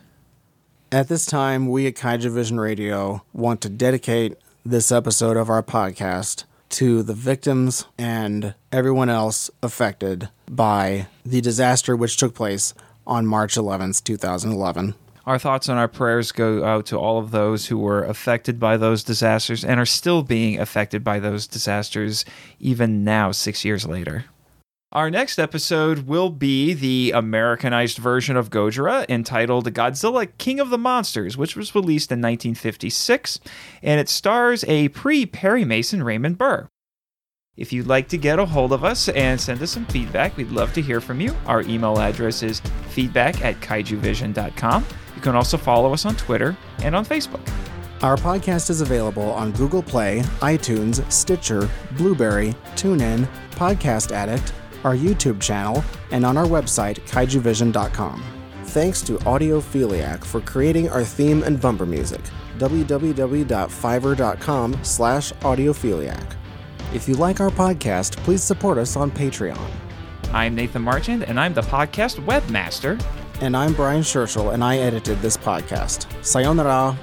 Speaker 2: At this time, we at Kaiju Vision Radio want to dedicate this episode of our podcast to the victims and everyone else affected by the disaster which took place on March 11th, 2011.
Speaker 1: Our thoughts and our prayers go out to all of those who were affected by those disasters and are still being affected by those disasters even now, six years later. Our next episode will be the Americanized version of Gojira entitled Godzilla King of the Monsters, which was released in 1956, and it stars a pre Perry Mason Raymond Burr. If you'd like to get a hold of us and send us some feedback, we'd love to hear from you. Our email address is feedback at kaijuvision.com. You can also follow us on Twitter and on Facebook.
Speaker 2: Our podcast is available on Google Play, iTunes, Stitcher, Blubrry, TuneIn, Podcast Addict, our YouTube channel, and on our website, kaijuvision.com. Thanks to Audiophiliac for creating our theme and bumper music. www.fiverr.com slash audiophiliac. If you like our podcast, please support us on Patreon.
Speaker 1: I'm Nathan Marchand, and I'm the podcast webmaster.
Speaker 2: And I'm Brian Scherschel, and I edited this podcast. Sayonara.